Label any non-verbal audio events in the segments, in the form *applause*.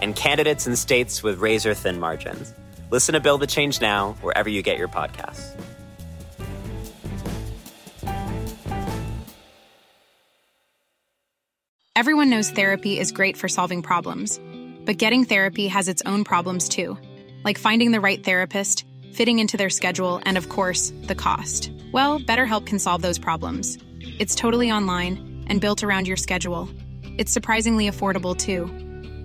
and candidates in states with razor thin margins. Listen to Build the Change Now wherever you get your podcasts. Everyone knows therapy is great for solving problems, but getting therapy has its own problems too, like finding the right therapist, fitting into their schedule, and of course, the cost. Well, BetterHelp can solve those problems. It's totally online and built around your schedule. It's surprisingly affordable too.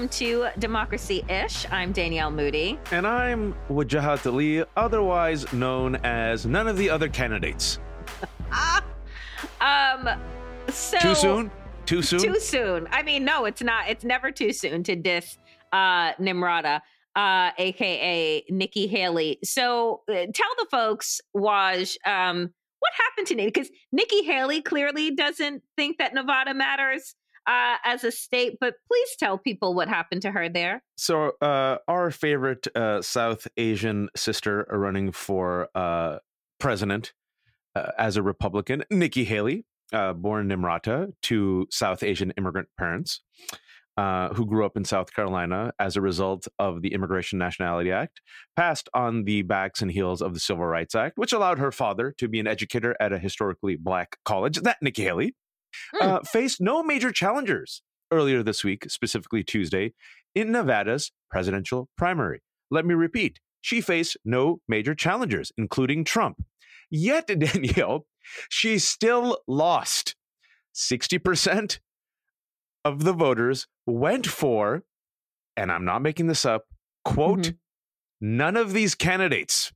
Welcome to Democracy Ish. I'm Danielle Moodie. And I'm Wajahat Ali, otherwise known as none of the other candidates. *laughs* Um, so Too soon? Too soon? Too soon. I mean, no, it's not. It's never too soon to diss uh, Nimrata, uh, aka Nikki Haley. So uh, tell the folks, Waj, um, what happened to Nikki? Because Nikki Haley clearly doesn't think that Nevada matters uh, as a state, but please tell people what happened to her there. So, uh, our favorite uh, South Asian sister running for uh, president uh, as a Republican, Nikki Haley, uh, born Nimrata to South Asian immigrant parents. Who grew up in South Carolina as a result of the Immigration Nationality Act, passed on the backs and heels of the Civil Rights Act, which allowed her father to be an educator at a historically black college, that Nikki Haley, uh, faced no major challengers earlier this week, specifically Tuesday, in Nevada's presidential primary. Let me repeat she faced no major challengers, including Trump. Yet, *laughs* Danielle, she still lost. 60% of the voters went for, and I'm not making this up, quote, Mhm. none of these candidates.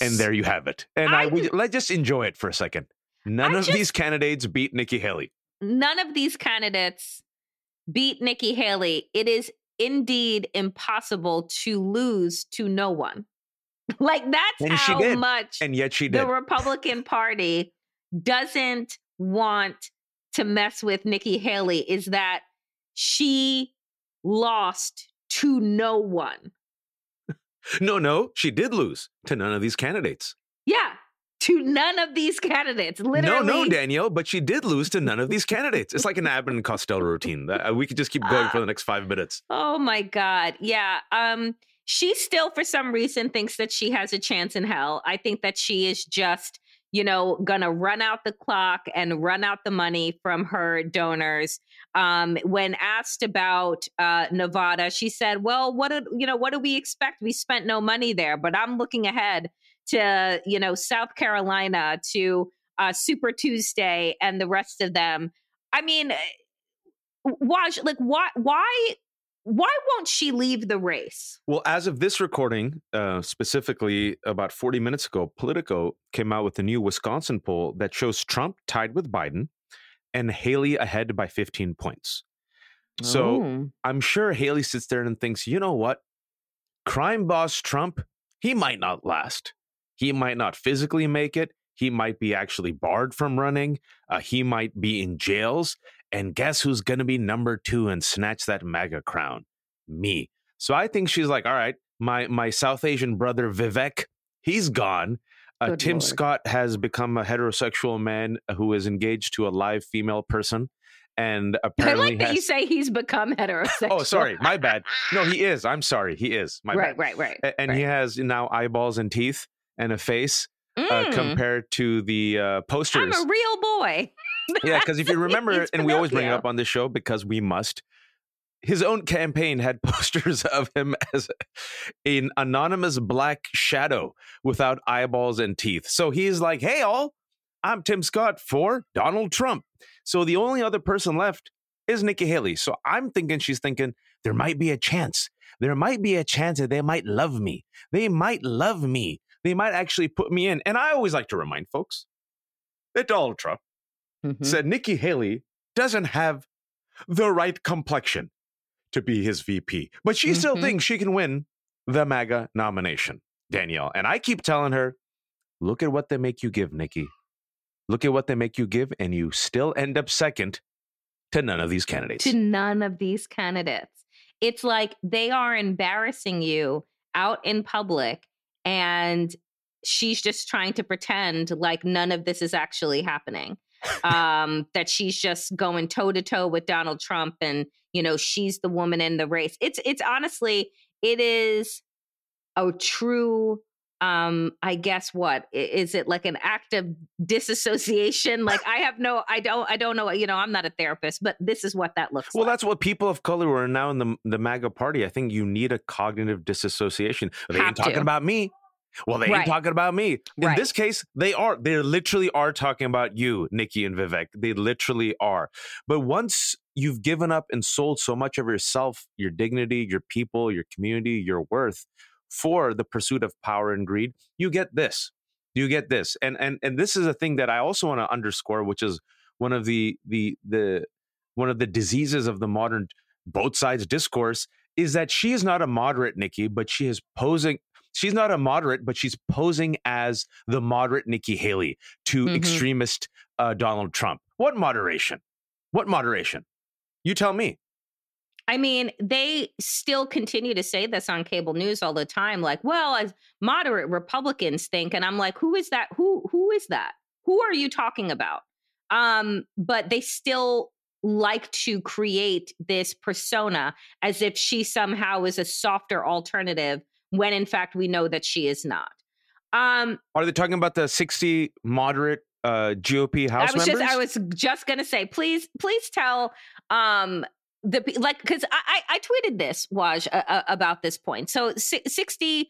And there you have it. And I, I we, let's just enjoy it for a second. None I of just- these candidates beat Nikki Haley. none of these candidates beat Nikki Haley. It is indeed impossible to lose to no one. *laughs* Like that's And how much And yet she did. the. Republican *laughs* Party doesn't want to mess with Nikki Haley is that she lost to no one. *laughs* no, no, she did lose to none of these candidates. To none of these candidates. Literally. No, no, Danielle, but she did lose to none of these candidates. It's like an Abbott and Costello routine. Uh, We could just keep going for the next five minutes. Oh my god. Yeah. Um she still for some reason thinks that she has a chance in hell. I think that she is just, you know, going to run out the clock and run out the money from her donors. Um when asked about uh Nevada, she said, "Well, what did, you know, what do we expect? We spent no money there, but I'm looking ahead to, you know, South Carolina to uh Super Tuesday and the rest of them." I mean, Waj, like why why why won't she leave the race? Well, as of this recording, uh, specifically about 40 minutes ago, Politico came out with a new Wisconsin poll that shows Trump tied with Biden and Haley ahead by 15 points. So Oh. I'm sure Haley sits there and thinks, you know what? Crime boss Trump, he might not last. He might not physically make it. He might be actually barred from running. Uh, he might be in jails. And guess who's going to be number two and snatch that MAGA crown? Me. So I think she's like, all right, my my South Asian brother Vivek, he's gone. Uh, Tim Lord. Scott has become a heterosexual man who is engaged to a live female person, and apparently, *laughs* I like that has- you say he's become heterosexual. Oh, sorry, my bad. No, he is. I'm sorry, he is. My right, bad. right, right, And he has now eyeballs and teeth and a face uh, Mm, compared to the uh, I'm posters. a real boy. *laughs* yeah, because if you remember, and we always bring it up on this show because we must. his own campaign had *laughs* posters of him as an anonymous black shadow without eyeballs and teeth. So he's like, "Hey, all, I'm Tim Scott for Donald Trump." So the only other person left is Nikki Haley. So I'm thinking she's thinking there might be a chance. There might be a chance that they might love me. They might love me. They might actually put me in. And I always like to remind folks that Donald Trump mm-hmm. said Nikki Haley doesn't have the right complexion to be his VP, but she mm-hmm. still thinks she can win the MAGA nomination, Danielle. And I keep telling her, look at what they make you give, Nikki. Look at what they make you give, and you still end up second to none of these candidates. To none of these candidates. It's like they are embarrassing you out in public, and she's just trying to pretend like none of this is actually happening. um, that she's just going toe to toe with Donald Trump, and you know she's the woman in the race. It's it's honestly it is a true um i guess what is it like an act of disassociation like i have no i don't i don't know you know i'm not a therapist but this is what that looks well like. Well that's what people of color who are now in the the maga party i think you need a cognitive disassociation they have ain't talking to. about me well, they right. ain't talking about me. In right. this case, they are. They literally are talking about you, Nikki and Vivek. They literally are. But once you've given up and sold so much of yourself, your dignity, your people, your community, your worth for the pursuit of power and greed, you get this. You get this. And and and this is a thing that I also want to underscore, which is one of the the the one of the diseases of the modern both sides discourse is that she is not a moderate Nikki, but she is posing she's not a moderate, but she's posing as the moderate Nikki Haley to mm-hmm. extremist uh, Donald Trump. What moderation? What moderation? You tell me. I mean, they still continue to say this on cable news all the time, like, well, as moderate Republicans think. And I'm like, who is that? Who who is that? Who are you talking about? Um, but they still like to create this persona as if she somehow is a softer alternative when in fact we know that she is not. Um, Are they talking about the 60 moderate uh, GOP House I was members? Just, I was just going to say, please, please tell um, the like because I, I, tweeted this Waj uh, about this point. So 60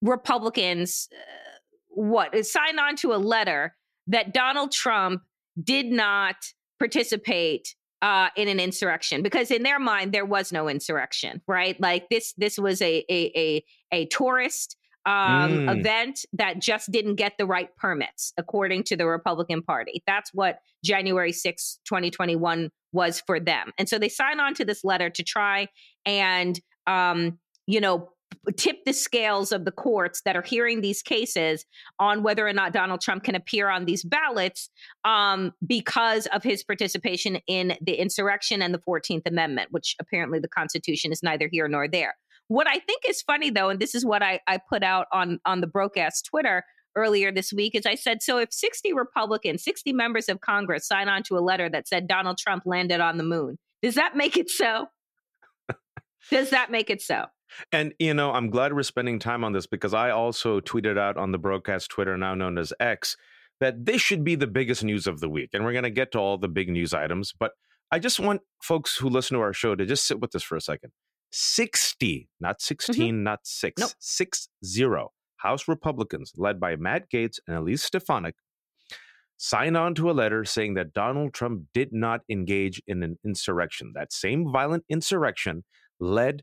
Republicans, uh, what signed on to a letter that Donald Trump did not participate uh, in an insurrection because in their mind there was no insurrection, right? Like this this was a a a, a tourist um, mm. event that just didn't get the right permits according to the Republican Party. That's what January 6, 2021 was for them. And so they sign on to this letter to try and um, you know tip the scales of the courts that are hearing these cases on whether or not Donald Trump can appear on these ballots um, because of his participation in the insurrection and the 14th Amendment, which apparently the Constitution is neither here nor there. What I think is funny, though, and this is what I, I put out on, on the broadcast Twitter earlier this week, is I said, so if 60 Republicans, 60 members of Congress sign on to a letter that said Donald Trump landed on the moon, does that make it so? does that make it so? And you know, I'm glad we're spending time on this because I also tweeted out on the broadcast Twitter, now known as X, that this should be the biggest news of the week. And we're going to get to all the big news items, but I just want folks who listen to our show to just sit with this for a second. 60, not 16, mm-hmm. not 6, nope. 6 0 House Republicans led by Matt Gaetz and Elise Stefanik signed on to a letter saying that Donald Trump did not engage in an insurrection. That same violent insurrection led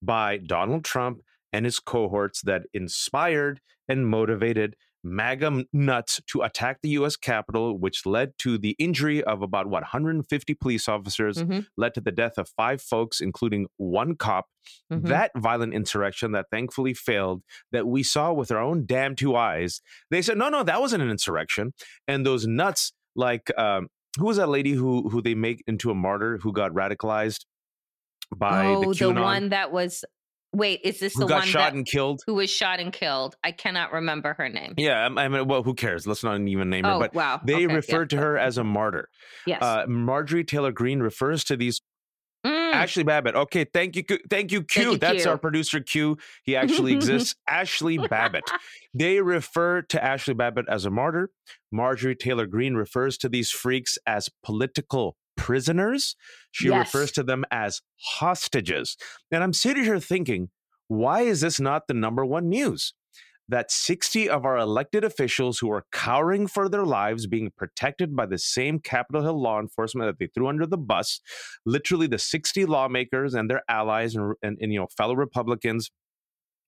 by Donald Trump and his cohorts that inspired and motivated MAGA nuts to attack the U.S. Capitol, which led to the injury of about what 150 police officers, mm-hmm. led to the death of five folks, including one cop. Mm-hmm. That violent insurrection that thankfully failed, that we saw with our own damn two eyes. They said, no, no, that wasn't an insurrection. And those nuts, like um, who was that lady who who they make into a martyr who got radicalized? by oh, the, the one that was Wait, is this who the got one shot and killed? Who was shot and killed? I cannot remember her name. Yeah, I mean, well, who cares? Let's not even name her. Oh, but wow. they okay, referred yeah. to her as a martyr. Yes. Uh, Marjorie Taylor Greene refers to these. Mm. Ashli Babbitt. Okay, thank you, thank you, Q. Thank you, That's Q. our producer, Q. He *laughs* actually exists. Ashli Babbitt. *laughs* They refer to Ashli Babbitt as a martyr. Marjorie Taylor Greene refers to these freaks as political prisoners. She Yes. refers to them as hostages. And I'm sitting here thinking, why is this not the number one news? That 60 of our elected officials who are cowering for their lives, being protected by the same Capitol Hill law enforcement that they threw under the bus, literally the 60 lawmakers and their allies and, and, and you know fellow Republicans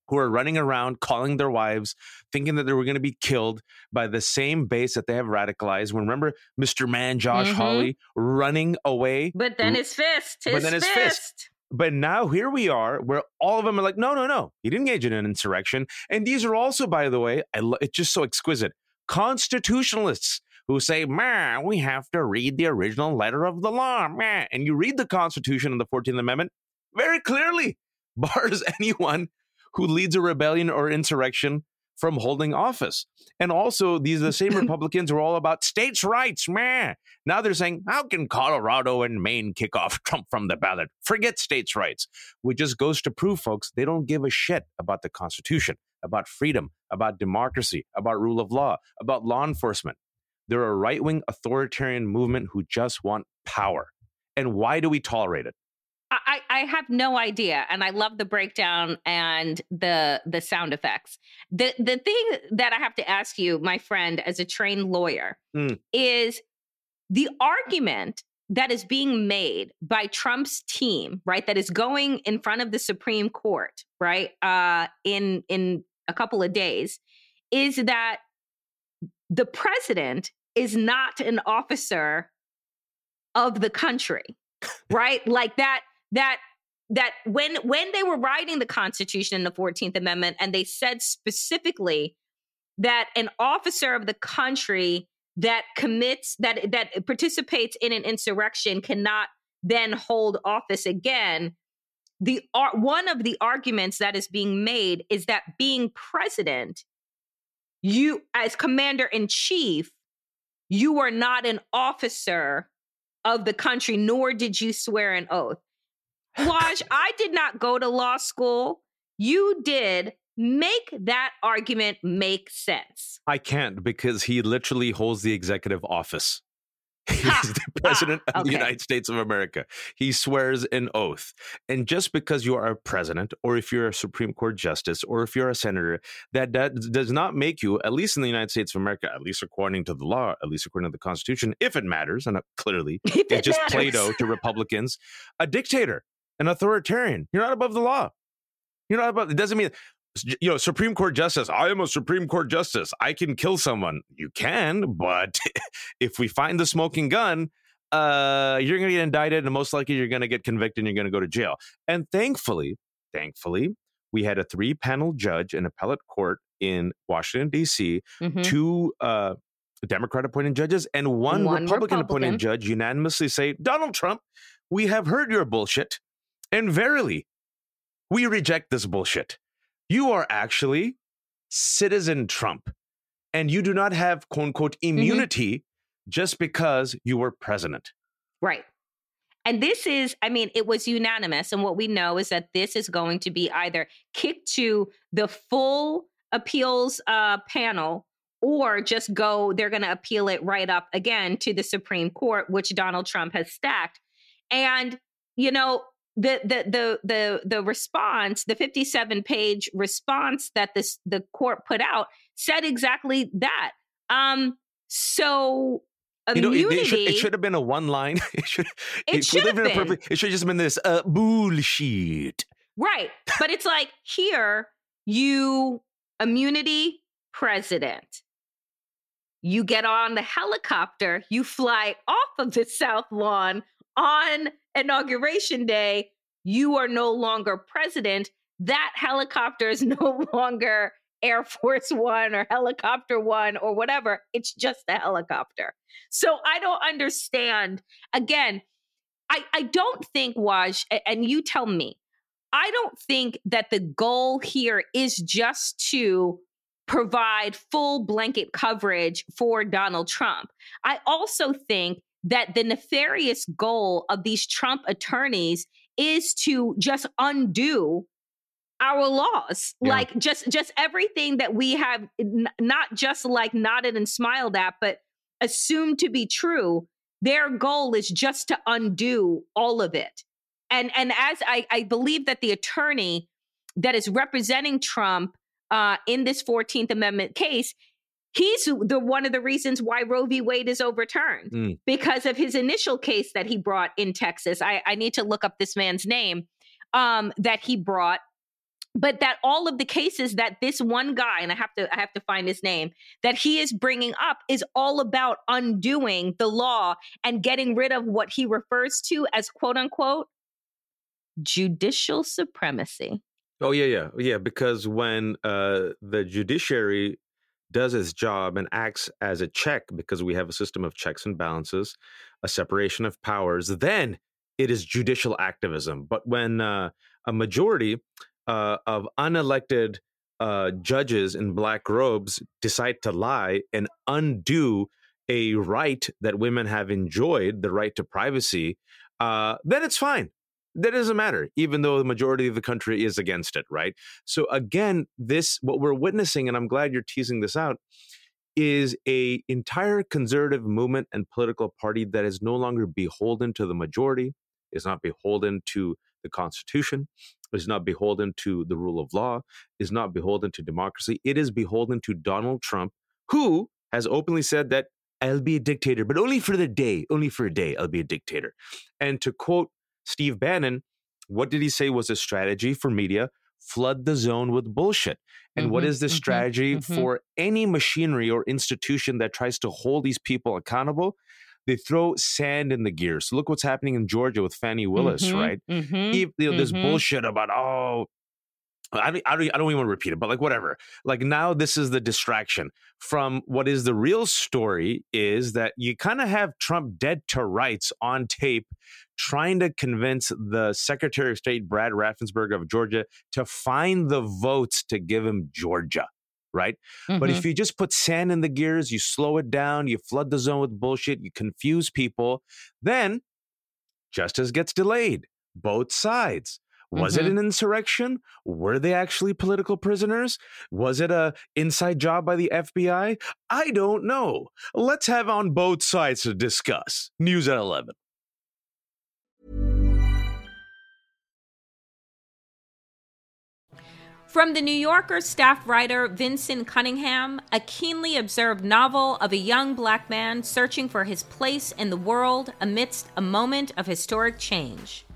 who are running around calling their wives, thinking that they were going to be killed by the same base that they have radicalized. When Remember Mr. Man Josh Mhm. Hawley running away? But then his fist, his, But then his fist. fist. But now here we are, where all of them are like, no, no, no, he didn't engage in an insurrection. And these are also, by the way, I lo- it's just so exquisite, constitutionalists who say, man, we have to read the original letter of the law. Man. And you read the Constitution and the 14th Amendment very clearly *laughs* bars anyone who leads a rebellion or insurrection from holding office. And also, these are the same *laughs* Republicans who are all about states' rights, man. Now they're saying, how can Colorado and Maine kick off *laughs* Trump from the ballot? Forget states' rights. Which just goes to prove, folks, they don't give a shit about the Constitution, about freedom, about democracy, about rule of law, about law enforcement. They're a right wing authoritarian movement who just want power. And why do we tolerate it? I, I have no idea, and I love the breakdown and the the sound effects. The the thing that I have to ask you, my friend, as a trained lawyer, Mm. is the argument that is being made by Trump's team, right? That is going in front of the Supreme Court, right? Uh, in in a couple of days, is that the president is not an officer of the country, right? like that that that when when they were writing the Constitution and the Fourteenth Amendment, and they said specifically that an officer of the country that commits that that participates in an insurrection cannot then hold office again the ar- one of the arguments that is being made is that being president you as commander in chief you are not an officer of the country nor did you swear an oath Waj, I did not go to law school. You did. Make that argument make sense. I can't because he literally holds the executive office. *laughs* He's the president of the. United States of America. He swears an oath. And just because you are a president, or if you're a Supreme Court justice, or if you're a senator, that, that does not make you, at least in the United States of America, at least according to the law, at least according to the Constitution, if it matters, and uh, clearly If it's it just matters. Plato to Republicans, a dictator, an authoritarian. You're not above the law. You're not above. It doesn't mean you know Supreme Court justice. I am a Supreme Court justice. I can kill someone. You can, but *laughs* if we find the smoking gun, uh, you're going to get indicted, and most likely you're going to get convicted, and you're going to go to jail. And thankfully, thankfully, we had a three-panel judge in appellate court in Washington D.C Mhm. two uh, Democrat appointed judges and one, One Republican appointed judge unanimously say, Donald Trump, we have heard your bullshit. And verily, we reject this bullshit. You are actually citizen Trump. And you do not have quote unquote Mm-hmm. immunity just because you were president. Right. And this is, I mean, it was unanimous. And what we know is that this is going to be either kicked to the full appeals uh, panel or just go, they're going to appeal it right up again to the Supreme Court, which Donald Trump has stacked. And, you know, the the the the the response, the 57 page response that this the court put out said exactly that. Um, so You know, it, immunity it should, it should have been a one line. *laughs* It should, It we should have a been. perfect- it should have just been this uh, bullshit. Right. But it's like here, you immunity president. You get on the helicopter, you fly off of the South Lawn on inauguration day. You are no longer president. That helicopter is *laughs* no longer Air Force One or Helicopter One or whatever. It's just a helicopter. So I don't understand. Again, I, I don't think, Waj, and you tell me, I don't think that the goal here is just to provide full blanket coverage for Donald Trump. I also think that the nefarious goal of these Trump attorneys is to just undo our laws Yeah. like just just everything that we have n- not just like nodded and smiled at but assumed to be true their goal is just to undo all of it. And and as I, I believe that the attorney that is representing Trump uh, in this 14th Amendment case, he's the one of the reasons why Roe v. Wade is overturned mm. because of his initial case that he brought in Texas. I, I need to look up this man's name um, that he brought but that all of the cases that this one guy and i have to i have to find his name that he is bringing up is all about undoing the law and getting rid of what he refers to as quote unquote judicial supremacy oh yeah yeah yeah because when uh the judiciary does its job and acts as a check because we have a system of checks and balances a separation of powers then it is judicial activism but when uh, a majority uh, of unelected uh, judges in black robes decide to lie and undo a right that women have enjoyed, the right to privacy, uh, then it's fine. That doesn't matter, even though the majority of the country is against it, right? So again, this what we're witnessing, and I'm glad you're teasing this out, is a entire conservative movement and political party that is no longer beholden to the majority, is not beholden to the Constitution, is not beholden to the rule of law, is not beholden to democracy. It is beholden to Donald Trump, who has openly said that I'll be a dictator, but only for the day, only for a day, I'll be a dictator. And to quote Steve Bannon, what did he say was a strategy for media? Flood the zone with bullshit. And mm-hmm, what is the mm-hmm, strategy mm-hmm. for any machinery or institution that tries to hold these people accountable? they throw sand in the gears. So look what's happening in Georgia with Fani Willis, mm-hmm, right? Mm-hmm, you know, this mm-hmm. bullshit about oh, I don't, I don't, I don't even want to repeat it, but like whatever. Like now, this is the distraction from what is the real story is that you kind of have Trump dead to rights on tape, trying to convince the Secretary of State Brad Raffensperger of Georgia to find the votes to give him Georgia right? Mm-hmm. But if mm-hmm. you just put sand in the gears, you slow it down, you flood the zone with bullshit, you confuse people, then justice gets delayed. Both sides. Was mm-hmm. it an insurrection? Were they actually political prisoners? Was it a inside job by the FBI? I don't know. Let's have on both sides to discuss. News at 11. From The New Yorker staff writer Vinson Cunningham, a keenly observed novel of a young black man searching for his place in the world amidst a moment of historic change.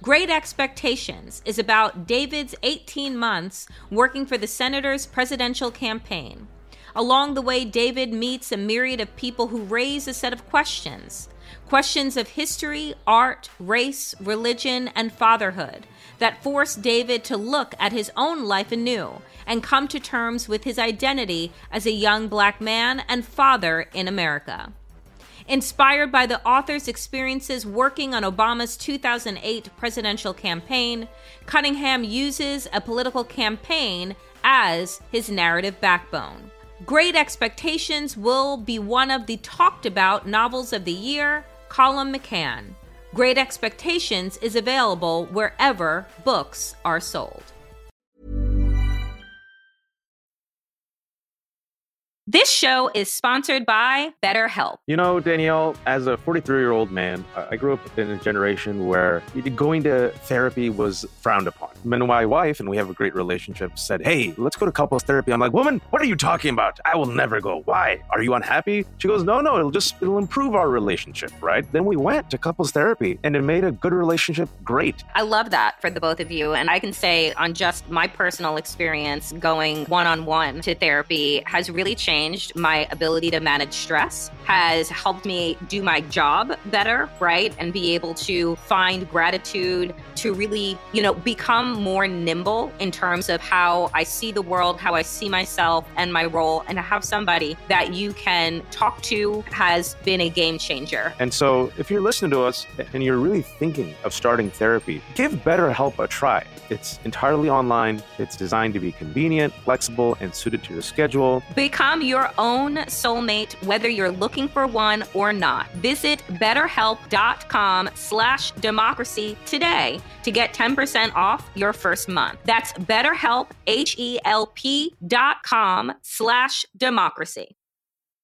Great Expectations is about David's 18 months working for the senator's presidential campaign. Along the way, David meets a myriad of people who raise a set of questions questions of history, art, race, religion, and fatherhood that force David to look at his own life anew and come to terms with his identity as a young black man and father in America. Inspired by the author's experiences working on Obama's 2008 presidential campaign, Cunningham uses a political campaign as his narrative backbone. Great Expectations will be one of the talked about novels of the year, Colum McCann. Great Expectations is available wherever books are sold. This show is sponsored by BetterHelp. You know, Danielle, as a 43 year old man, I grew up in a generation where going to therapy was frowned upon. And my wife, and we have a great relationship, said, Hey, let's go to couples therapy. I'm like, Woman, what are you talking about? I will never go. Why? Are you unhappy? She goes, No, no, it'll just, it'll improve our relationship, right? Then we went to couples therapy and it made a good relationship great. I love that for the both of you. And I can say, on just my personal experience, going one on one to therapy has really changed changed my ability to manage stress, has helped me do my job better, right? And be able to find gratitude to really, you know, become more nimble in terms of how I see the world, how I see myself and my role, and to have somebody that you can talk to has been a game changer. And so if you're listening to us and you're really thinking of starting therapy, give BetterHelp a try. It's entirely online. It's designed to be convenient, flexible, and suited to your schedule. Become your own soulmate, whether you're looking for one or not. Visit betterhelp.com slash democracy today to get 10% off your first month. That's betterhelp, H-E-L-P dot com slash democracy.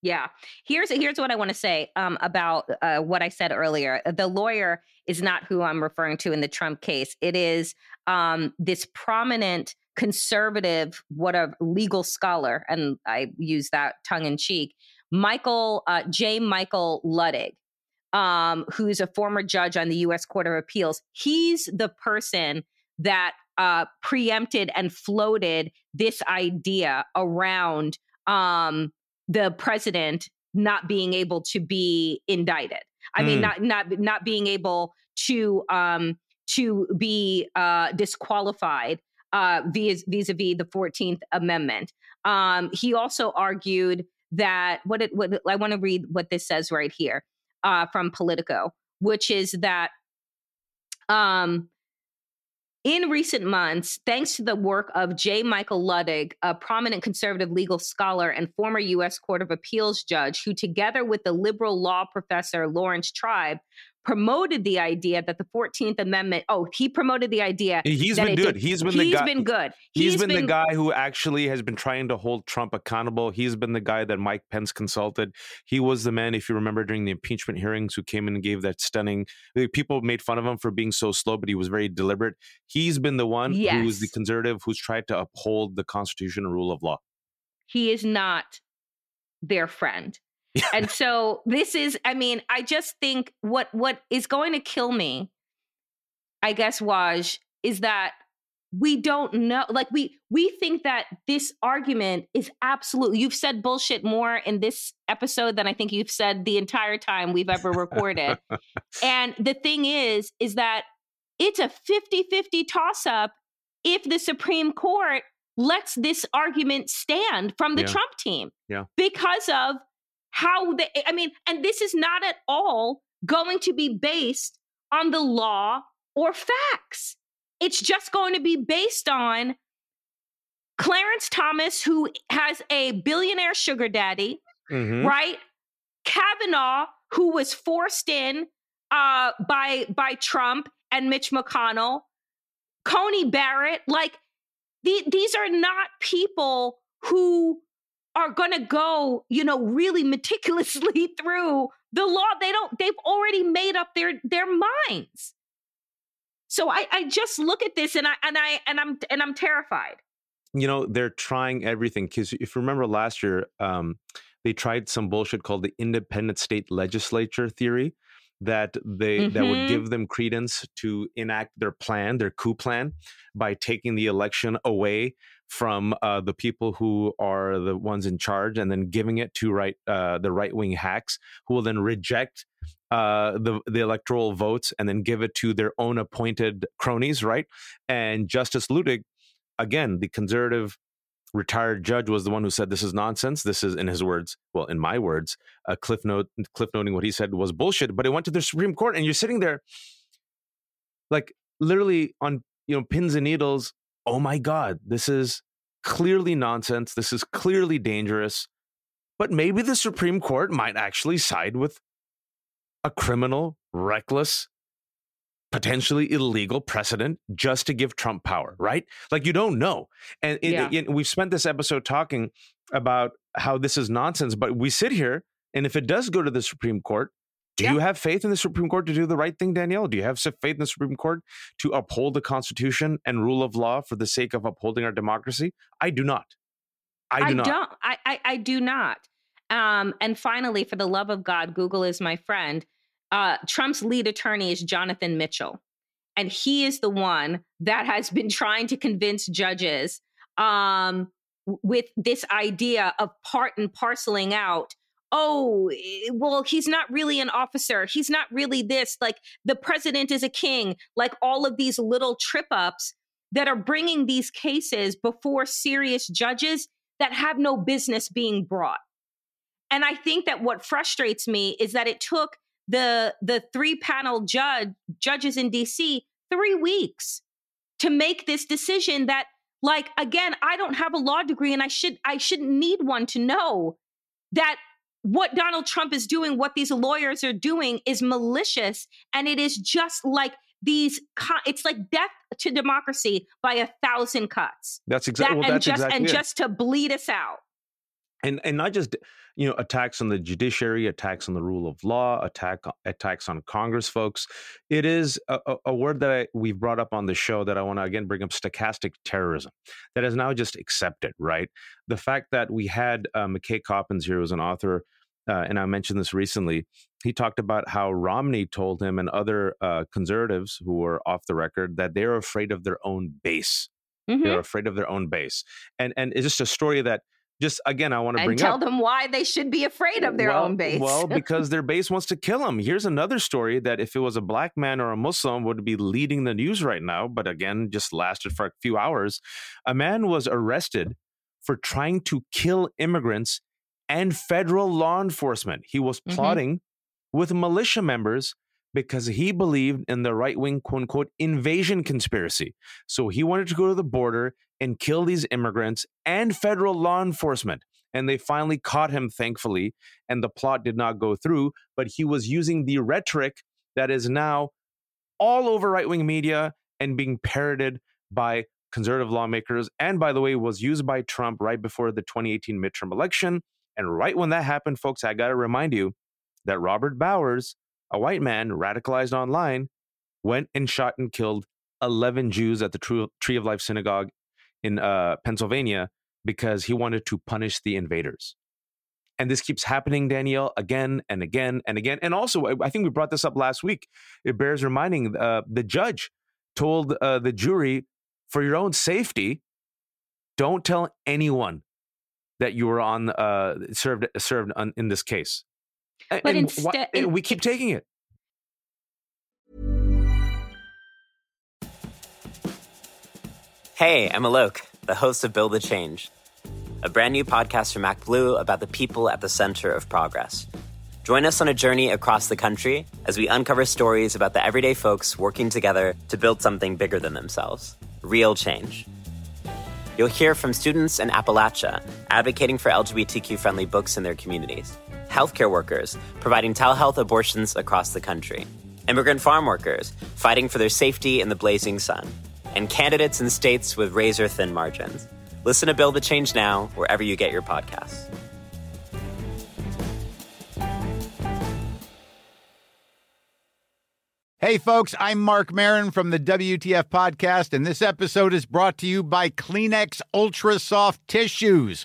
Yeah. Here's here's what I want to say um, about uh, what I said earlier. The lawyer is not who I'm referring to in the Trump case. It is um, this prominent conservative, what a legal scholar, and I use that tongue in cheek, Michael uh, J. Michael Luttig, um, who's a former judge on the U.S. Court of Appeals. He's the person that uh, preempted and floated this idea around um, the president not being able to be indicted. I mm. mean, hmm. not not not being able to um, to be uh, disqualified uh, vis a vis the Fourteenth Amendment. Um, he also argued that what it what I want to read what this says right here uh, from Politico, which is that um, in recent months, thanks to the work of J. Michael Luttig, a prominent conservative legal scholar and former U.S. Court of Appeals judge, who, together with the liberal law professor Laurence Tribe, promoted the idea that the 14th Amendment, oh, he promoted the idea. He's been good. Did, he's been he's the guy. been good. he's, he's been, been the guy who actually has been trying to hold Trump accountable. He's been the guy that Mike Pence consulted. He was the man, if you remember, during the impeachment hearings who came in and gave that stunning. People made fun of him for being so slow, but he was very deliberate. He's been the one yes. who is the conservative who's tried to uphold the Constitution and rule of law. He is not their friend. *laughs* and so this is, I mean, I just think what what is going to kill me, I guess, Waj, is that we don't know like we we think that this argument is absolutely you've said bullshit more in this episode than i think you've said the entire time we've ever recorded and the thing is is that it's a 50-50 toss up if the supreme court lets this argument stand from the yeah. trump team yeah because of how they, I mean, and this is not at all going to be based on the law or facts. It's just going to be based on Clarence Thomas, who has a billionaire sugar daddy, mm-hmm. right? Kavanaugh, who was forced in uh, by by Trump and Mitch McConnell, Coney Barrett, like the, these are not people who are going to go, you know, really meticulously *laughs* through the law. They don't, they've already made up their, their minds. So I, I just look at this and I, and I, and I'm, and I'm terrified. You know, they're trying everything. Cause if you remember last year, um, they tried some bullshit called the independent state legislature theory that they mm-hmm. that would mm-hmm. give them credence to enact their plan, their coup plan, by taking the election away from uh, the people who are the ones in charge, and then giving it to right uh, the right wing hacks, who will then reject uh, the the electoral votes and then give it to their own appointed cronies, right? And Justice Luttig, again, the conservative retired judge was the one who said this is nonsense. This is, in his words, well, in my words, a cliff note, cliff noting what he said was bullshit. But it went to the Supreme Court, and you're sitting there, like literally on you know pins and needles. Oh my God, this is clearly nonsense. This is clearly dangerous. But maybe the Supreme Court might actually side with a criminal, reckless, potentially illegal precedent just to give Trump power, right? Like you don't know. And it, yeah. it, we've spent this episode talking about how this is nonsense, but we sit here and if it does go to the Supreme Court, do yeah. you have faith in the Supreme Court to do the right thing, Danielle? Do you have faith in the Supreme Court to uphold the Constitution and rule of law for the sake of upholding our democracy? I do not. I do I not. Don't, I, I, I do not. Um, and finally, for the love of God, Google is my friend uh, Trump's lead attorney is Jonathan Mitchell. And he is the one that has been trying to convince judges um, with this idea of part and parceling out. Oh, eh, well, he's not really an officer. He's not really this. Like the president is a king. Like all of these little trip ups that are bringing these cases before serious judges that have no business being brought. And I think that what frustrates me is that it took the the three panel judge judges in DC 3 weeks to make this decision that like again I don't have a law degree and I should I shouldn't need one to know that what Donald Trump is doing what these lawyers are doing is malicious and it is just like these it's like death to democracy by a thousand cuts. That's exactly that, well, and just exactly and just to bleed us out and and not just you know attacks on the judiciary attacks on the rule of law attack attacks on congress folks it is a, a word that I, we've brought up on the show that i want to again bring up stochastic terrorism that is now just accepted right the fact that we had uh, mckay coppins here who's an author uh, and I mentioned this recently. He talked about how Romney told him and other uh, conservatives who were off the record that they're afraid of their own base. Mm-hmm. They're afraid of their own base, and and it's just a story that just again, I want to bring up. And tell up, them why they should be afraid of their well, own base. well, *laughs* because their base wants to kill them. Here's another story that if it was a black man or a Muslim would be leading the news right now, but again, just lasted for a few hours. A man was arrested for trying to kill immigrants and federal law enforcement. He was mm-hmm. plotting mm-hmm. with militia members because he believed in the right wing quote unquote invasion conspiracy. So he wanted to go to the border and kill these immigrants and federal law enforcement. And they finally caught him, thankfully, and the plot did not go through. But he was using the rhetoric that is now all over right wing media and being parroted by conservative lawmakers. And by the way, was used by Trump right before the 2018 midterm election. And right when that happened, folks, I got to remind you that Robert Bowers, a white man radicalized online, went and shot and killed 11 Jews at the Tree of Life Synagogue in uh, Pennsylvania because he wanted to punish the invaders. And this keeps happening, Danielle, again and again and again. And also, I think we brought this up last week. It bears reminding uh, the judge told uh, the jury, for your own safety, don't tell anyone that you were on uh, served served on, in this case. But and instead, why, we keep taking it. Hey, I'm Alok, the host of Build the Change, a brand new podcast from MacBlue about the people at the center of progress. Join us on a journey across the country as we uncover stories about the everyday folks working together to build something bigger than themselves real change. You'll hear from students in Appalachia advocating for LGBTQ friendly books in their communities, healthcare workers providing telehealth abortions across the country, immigrant farm workers fighting for their safety in the blazing sun and candidates in states with razor thin margins. Listen to Build the Change Now wherever you get your podcasts. Hey, folks, I'm Marc Maron from the WTF Podcast, and this episode is brought to you by Kleenex Ultra Soft Tissues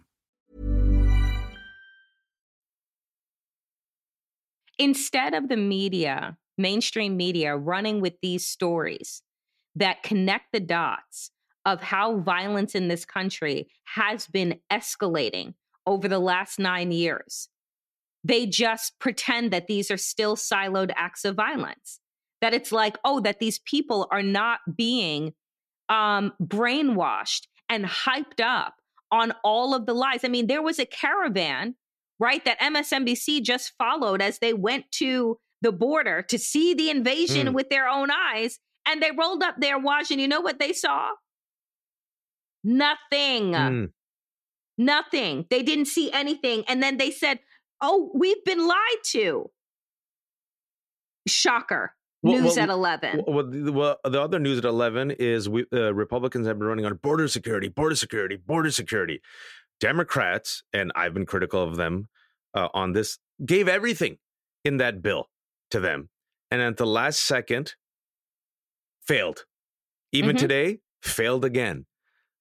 Instead of the media, mainstream media, running with these stories that connect the dots of how violence in this country has been escalating over the last nine years, they just pretend that these are still siloed acts of violence. That it's like, oh, that these people are not being um, brainwashed and hyped up on all of the lies. I mean, there was a caravan right? That MSNBC just followed as they went to the border to see the invasion mm. with their own eyes. And they rolled up their watch, and you know what they saw? Nothing. Mm. Nothing. They didn't see anything. And then they said, Oh, we've been lied to. Shocker. Well, news well, at 11. Well, well, the other news at 11 is we, uh, Republicans have been running on border security, border security, border security. Democrats, and I've been critical of them uh, on this, gave everything in that bill to them. And at the last second, failed. Even mm-hmm. today, failed again.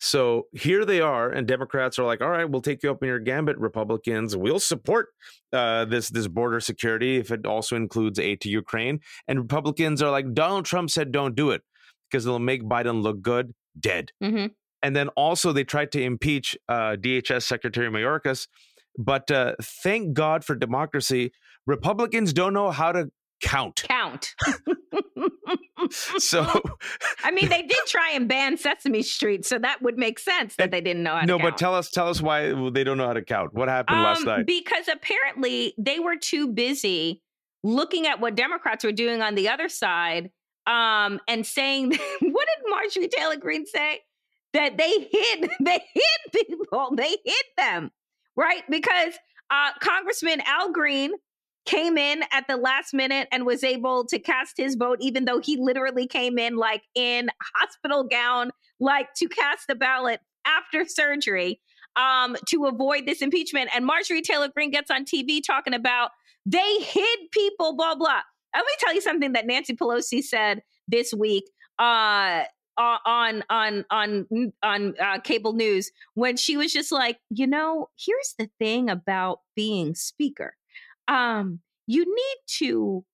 So here they are, and Democrats are like, "All right, we'll take you up in your gambit, Republicans. We'll support uh, this this border security if it also includes aid to Ukraine." And Republicans are like, "Donald Trump said don't do it because it'll make Biden look good." Dead. Mm-hmm. And then also they tried to impeach uh, DHS Secretary Mayorkas. But uh, thank God for democracy, Republicans don't know how to count. Count. *laughs* so, I mean, they did *laughs* try and ban Sesame Street, so that would make sense that they didn't know how. To No, but tell us, tell us why they don't know how to count. What happened um, last night? Because apparently they were too busy looking at what Democrats were doing on the other side um, and saying, *laughs* what did Marjorie Taylor Greene say? That they hid, they hid people, they hid them, right? Because uh, Congressman Al Green came in at the last minute and was able to cast his vote, even though he literally came in like in hospital gown, like to cast the ballot after surgery um, to avoid this impeachment. And Marjorie Taylor Greene gets on TV talking about they hid people, blah, blah. Let me tell you something that Nancy Pelosi said this week. Uh, on on on on uh, cable news when she was just like, you know, here's the thing about being speaker. Um, you need to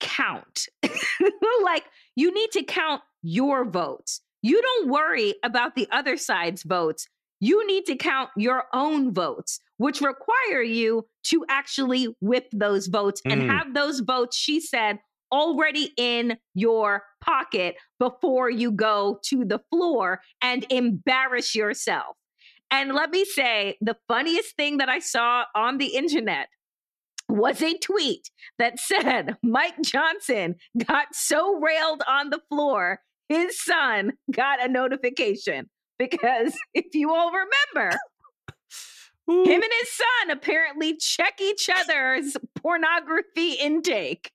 count. *laughs* like you need to count your votes. You don't worry about the other side's votes you need to count your own votes, which require you to actually whip those votes mm. and have those votes, she said, already in your pocket before you go to the floor and embarrass yourself. And let me say, the funniest thing that I saw on the internet was a tweet that said Mike Johnson got so railed on the floor, his son got a notification because *laughs* if you all remember, Ooh. him and his son apparently check each other's pornography intake,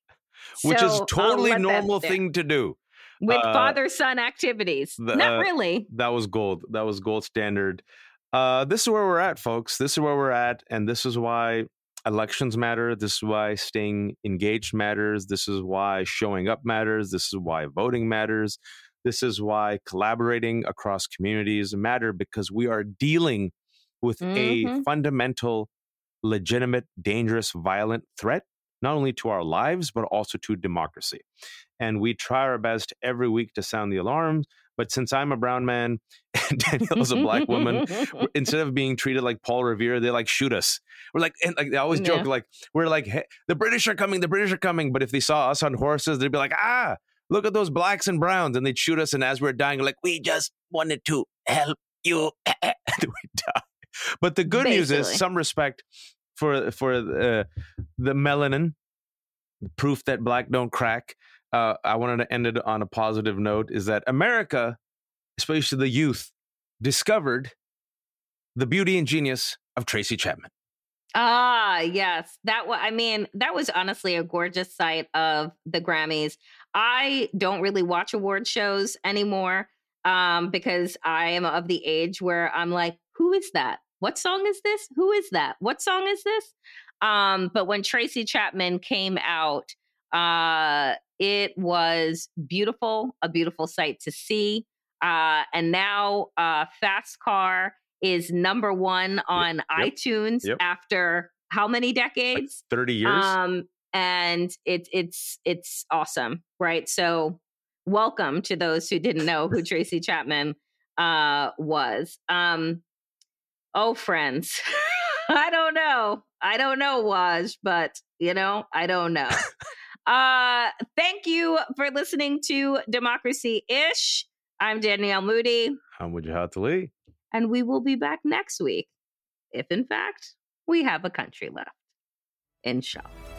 which so is totally normal thing to do with uh, father son activities. The, Not uh, really. That was gold. That was gold standard. Uh, this is where we're at, folks. This is where we're at, and this is why elections matter. This is why staying engaged matters. This is why showing up matters. This is why voting matters. This is why collaborating across communities matter because we are dealing with mm-hmm. a fundamental, legitimate, dangerous, violent threat, not only to our lives, but also to democracy. And we try our best every week to sound the alarms. But since I'm a brown man *laughs* and Danielle's a black woman, *laughs* instead of being treated like Paul Revere, they like shoot us. We're like, and like they always joke, yeah. like we're like, hey, the British are coming, the British are coming. But if they saw us on horses, they'd be like, ah, look at those blacks and browns. And they'd shoot us. And as we're dying, we're like, we just wanted to help you. *laughs* and we die. But the good Basically. news is some respect for for uh, the melanin, proof that black don't crack. Uh, I wanted to end it on a positive note is that America, especially the youth, discovered the beauty and genius of Tracy Chapman. Ah, yes. That was, I mean, that was honestly a gorgeous sight of the Grammys. I don't really watch award shows anymore um, because I am of the age where I'm like, who is that? What song is this? Who is that? What song is this? Um, but when Tracy Chapman came out, uh, it was beautiful, a beautiful sight to see. Uh, and now uh, Fast Car is number one on yep. iTunes yep. after how many decades? Like Thirty years. Um, and it's it's it's awesome, right? So, welcome to those who didn't know who *laughs* Tracy Chapman uh, was. Um, oh, friends, *laughs* I don't know, I don't know, Waj, but you know, I don't know. uh, thank you for listening to Democracy Ish. I'm Danielle Moodie. I'm Wajahat Ali. And we will be back next week, if in fact we have a country left. Inshallah.